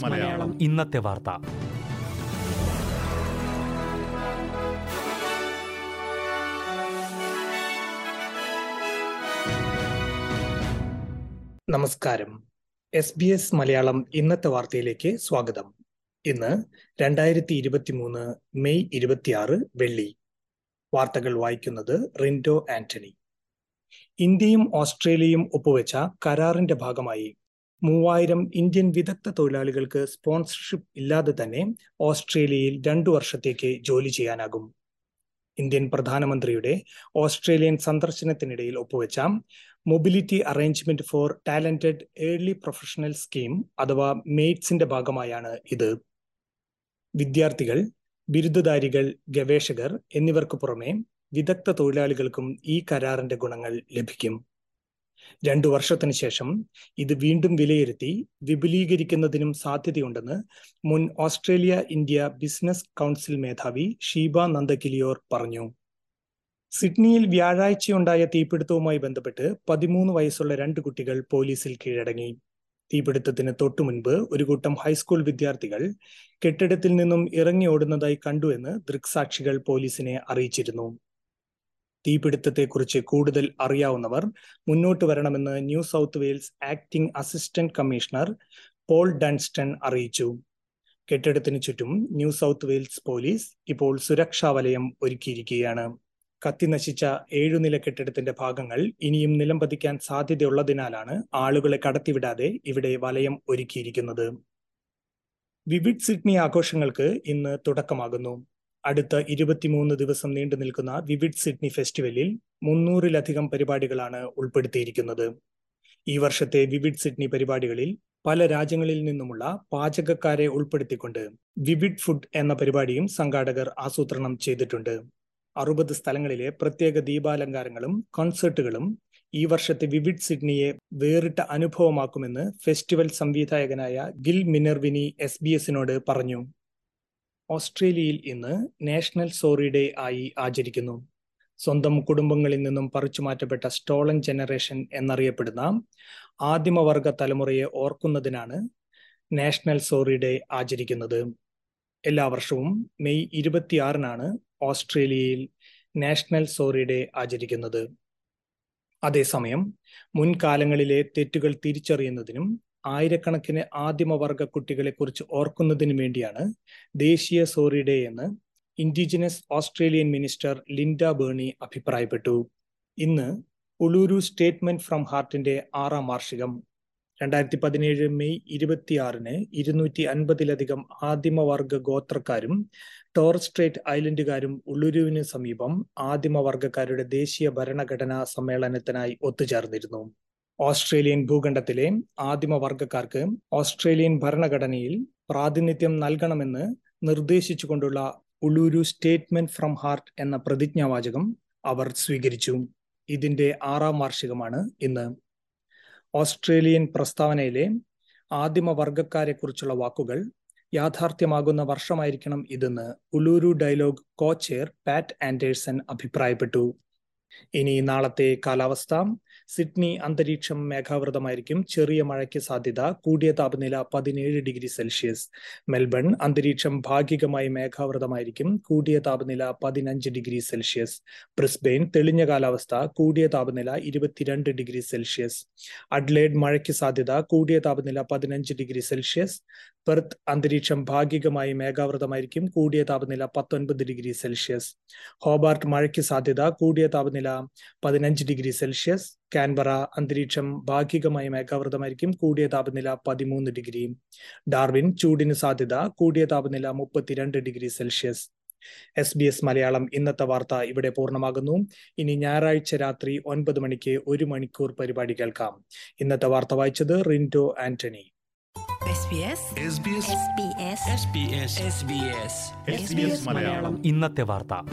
മലയാളം. ഇന്നത്തെ വാർത്ത. നമസ്കാരം. എസ് ബി എസ് മലയാളം ഇന്നത്തെ വാർത്തയിലേക്ക് സ്വാഗതം. ഇന്ന് രണ്ടായിരത്തി ഇരുപത്തി മൂന്ന് മെയ് ഇരുപത്തിയാറ് വെള്ളി. വാർത്തകൾ വായിക്കുന്നത് റിൻഡോ ആന്റണി. ഇന്ത്യയും ഓസ്ട്രേലിയയും ഒപ്പുവെച്ച കരാറിന്റെ ഭാഗമായി. മൂവായിരം ഇന്ത്യൻ വിദഗ്ധ തൊഴിലാളികൾക്ക് സ്പോൺസർഷിപ്പ് ഇല്ലാതെ തന്നെ ഓസ്ട്രേലിയയിൽ രണ്ടു വർഷത്തേക്ക് ജോലി ചെയ്യാനാകും. ഇന്ത്യൻ പ്രധാനമന്ത്രിയുടെ ഓസ്ട്രേലിയൻ സന്ദർശനത്തിനിടയിൽ ഒപ്പുവെച്ച mobility arrangement for talented early professional scheme അഥവാ മെയ്റ്റ്സിന്റെ ഭാഗമായാണ് ഇത്. വിദ്യാർത്ഥികൾ ബിരുദധാരികൾ ഗവേഷകർ എന്നിവർക്ക് പുറമെ വിദഗ്ധ തൊഴിലാളികൾക്കും ഈ കരാറിന്റെ ഗുണങ്ങൾ ലഭിക്കും. രണ്ടു വർഷത്തിന് ശേഷം ഇത് വീണ്ടും വിലയിരുത്തി വിപുലീകരിക്കുന്നതിനും സാധ്യതയുണ്ടെന്ന് മുൻ ഓസ്ട്രേലിയ ഇന്ത്യ ബിസിനസ് കൗൺസിൽ മേധാവി ഷീബ നന്ദകിലിയോർ പറഞ്ഞു. സിഡ്നിയിൽ വ്യാഴാഴ്ചയുണ്ടായ തീപിടുത്തവുമായി ബന്ധപ്പെട്ട് പതിമൂന്ന് വയസ്സുള്ള രണ്ട് കുട്ടികൾ പോലീസിൽ കീഴടങ്ങി. തീപിടുത്തത്തിന് തൊട്ടു മുൻപ് ഒരു കൂട്ടം ഹൈസ്കൂൾ വിദ്യാർത്ഥികൾ കെട്ടിടത്തിൽ നിന്നും ഇറങ്ങി ഓടുന്നതായി കണ്ടുവെന്ന് ദൃക്സാക്ഷികൾ പോലീസിനെ അറിയിച്ചിരുന്നു. തീപിടുത്തത്തെക്കുറിച്ച് കൂടുതൽ അറിയാവുന്നവർ മുന്നോട്ട് വരണമെന്ന് New South Wales acting assistant commissioner Paul Dunstan അറിയിച്ചു. കെട്ടിടത്തിന് ചുറ്റും ന്യൂ സൗത്ത് വെയിൽസ് പോലീസ് ഇപ്പോൾ സുരക്ഷാ വലയം ഒരുക്കിയിരിക്കുകയാണ്. കത്തിനശിച്ച ഏഴുനില കെട്ടിടത്തിന്റെ ഭാഗങ്ങൾ ഇനിയും നിലം പതിക്കാൻ സാധ്യതയുള്ളതിനാലാണ് ആളുകളെ കടത്തിവിടാതെ ഇവിടെ വലയം ഒരുക്കിയിരിക്കുന്നത്. വിവിഡ് സിഡ്നി ആഘോഷങ്ങൾക്ക് ഇന്ന് തുടക്കമാകുന്നു. അടുത്ത ഇരുപത്തിമൂന്ന് ദിവസം നീണ്ടു നിൽക്കുന്ന വിവിഡ് സിഡ്നി ഫെസ്റ്റിവലിൽ മുന്നൂറിലധികം പരിപാടികളാണ് ഉൾപ്പെടുത്തിയിരിക്കുന്നത്. ഈ വർഷത്തെ വിവിഡ് സിഡ്നി പരിപാടികളിൽ പല രാജ്യങ്ങളിൽ നിന്നുമുള്ള പാചകക്കാരെ ഉൾപ്പെടുത്തിക്കൊണ്ട് വിവിഡ് ഫുഡ് എന്ന പരിപാടിയും സംഘാടകർ ആസൂത്രണം ചെയ്തിട്ടുണ്ട്. അറുപത് സ്ഥലങ്ങളിലെ പ്രത്യേക ദീപാലങ്കാരങ്ങളും കോൺസേർട്ടുകളും ഈ വർഷത്തെ വിവിഡ് സിഡ്നിയെ വേറിട്ട അനുഭവമാക്കുമെന്ന് ഫെസ്റ്റിവൽ സംവിധായകനായ ഗിൽ മിനർവിനി എസ് ബി എസിനോട് പറഞ്ഞു. ഓസ്ട്രേലിയയിൽ ഇന്ന് നാഷണൽ സോറി ഡേ ആയി ആചരിക്കുന്നു. സ്വന്തം കുടുംബങ്ങളിൽ നിന്നും പറിച്ചു മാറ്റപ്പെട്ട സ്റ്റോളൻ ജനറേഷൻ എന്നറിയപ്പെടുന്ന ആദിമവർഗ തലമുറയെ ഓർക്കുന്നതിനാണ് നാഷണൽ സോറി ഡേ ആചരിക്കുന്നത്. എല്ലാ വർഷവും മെയ് ഇരുപത്തിയാറിനാണ് ഓസ്ട്രേലിയയിൽ നാഷണൽ സോറി ഡേ ആചരിക്കുന്നത്. അതേസമയം മുൻകാലങ്ങളിലെ തെറ്റുകൾ തിരിച്ചറിയുന്നതിനും ആയിരക്കണക്കിന് ആദിമവർഗ കുട്ടികളെ കുറിച്ച് ഓർക്കുന്നതിന് വേണ്ടിയാണ് ദേശീയ സോറി ഡേ എന്ന് indigenous Australian minister Linda Burney അഭിപ്രായപ്പെട്ടു. ഇന്ന് ഉളൂരു സ്റ്റേറ്റ്മെന്റ് ഫ്രം ഹാർട്ടിന്റെ ആറാം വാർഷികം. രണ്ടായിരത്തി പതിനേഴ് മെയ് ഇരുപത്തിയാറിന് ഇരുന്നൂറ്റി അൻപതിലധികം ആദിമവർഗ ഗോത്രക്കാരും ടോർസ്ട്രേറ്റ് ഐലൻഡുകാരും ഉളുരുവിന് സമീപം ആദിമവർഗക്കാരുടെ ദേശീയ ഭരണഘടനാ സമ്മേളനത്തിനായി ഒത്തുചേർന്നിരുന്നു. ഓസ്ട്രേലിയൻ ഭൂഖണ്ഡത്തിലെ ആദിമവർഗക്കാർക്ക് ഓസ്ട്രേലിയൻ ഭരണഘടനയിൽ പ്രാതിനിധ്യം നൽകണമെന്ന് നിർദ്ദേശിച്ചുകൊണ്ടുള്ള ഉളൂരു സ്റ്റേറ്റ്മെന്റ് ഫ്രം ഹാർട്ട് എന്ന പ്രതിജ്ഞാവാചകം അവർ സ്വീകരിച്ചു. ഇതിന്റെ ആറാം വാർഷികമാണ് ഇന്ന്. ഓസ്ട്രേലിയൻ പ്രസ്താവനയിലെ ആദിമവർഗക്കാരെ കുറിച്ചുള്ള വാക്കുകൾ യാഥാർത്ഥ്യമാകുന്ന വർഷമായിരിക്കണം ഇതെന്ന് Uluru dialogue co chair Pat Anderson അഭിപ്രായപ്പെട്ടു. ഇനി നാളത്തെ കാലാവസ്ഥ. സിഡ്നി അന്തരീക്ഷം മേഘാവൃതമായിരിക്കും. ചെറിയ മഴയ്ക്ക് സാധ്യത. കൂടിയ താപനില പതിനേഴ് ഡിഗ്രി സെൽഷ്യസ്. മെൽബൺ അന്തരീക്ഷം ഭാഗികമായി മേഘാവൃതമായിരിക്കും. കൂടിയ താപനില പതിനഞ്ച് ഡിഗ്രി സെൽഷ്യസ്. ബ്രിസ്ബെയിൻ തെളിഞ്ഞ കാലാവസ്ഥ. കൂടിയ താപനില ഇരുപത്തിരണ്ട് ഡിഗ്രി സെൽഷ്യസ്. അഡ്ലേഡ് മഴയ്ക്ക് സാധ്യത. കൂടിയ താപനില പതിനഞ്ച് ഡിഗ്രി സെൽഷ്യസ്. പെർത്ത് അന്തരീക്ഷം ഭാഗികമായി മേഘാവൃതമായിരിക്കും. കൂടിയ താപനില പത്തൊൻപത് ഡിഗ്രി സെൽഷ്യസ്. ഹോബാർട്ട് മഴയ്ക്ക് സാധ്യത. കൂടിയ താപനില പതിനഞ്ച് ഡിഗ്രി സെൽഷ്യസ് കാൻബറ അന്തരീക്ഷം ഭാഗികമായി മേഘാവൃതമായിരിക്കും കൂടിയ താപനില പതിമൂന്ന് ഡിഗ്രി. ഡാർവിൻ ചൂടിന് സാധ്യത കൂടിയ താപനില മുപ്പത്തിരണ്ട് degree Celsius. S B S Malayalam ഇന്നത്തെ വാർത്ത ഇവിടെ പൂർണമാകുന്നു. ഇനി ഞായറാഴ്ച രാത്രി ഒൻപത് മണിക്ക് ഒരു മണിക്കൂർ പരിപാടി കേൾക്കാം. ഇന്നത്തെ വാർത്ത വായിച്ചത് റിൻഡോ ആന്റണി. SBS ഇന്നത്തെ വാർത്ത.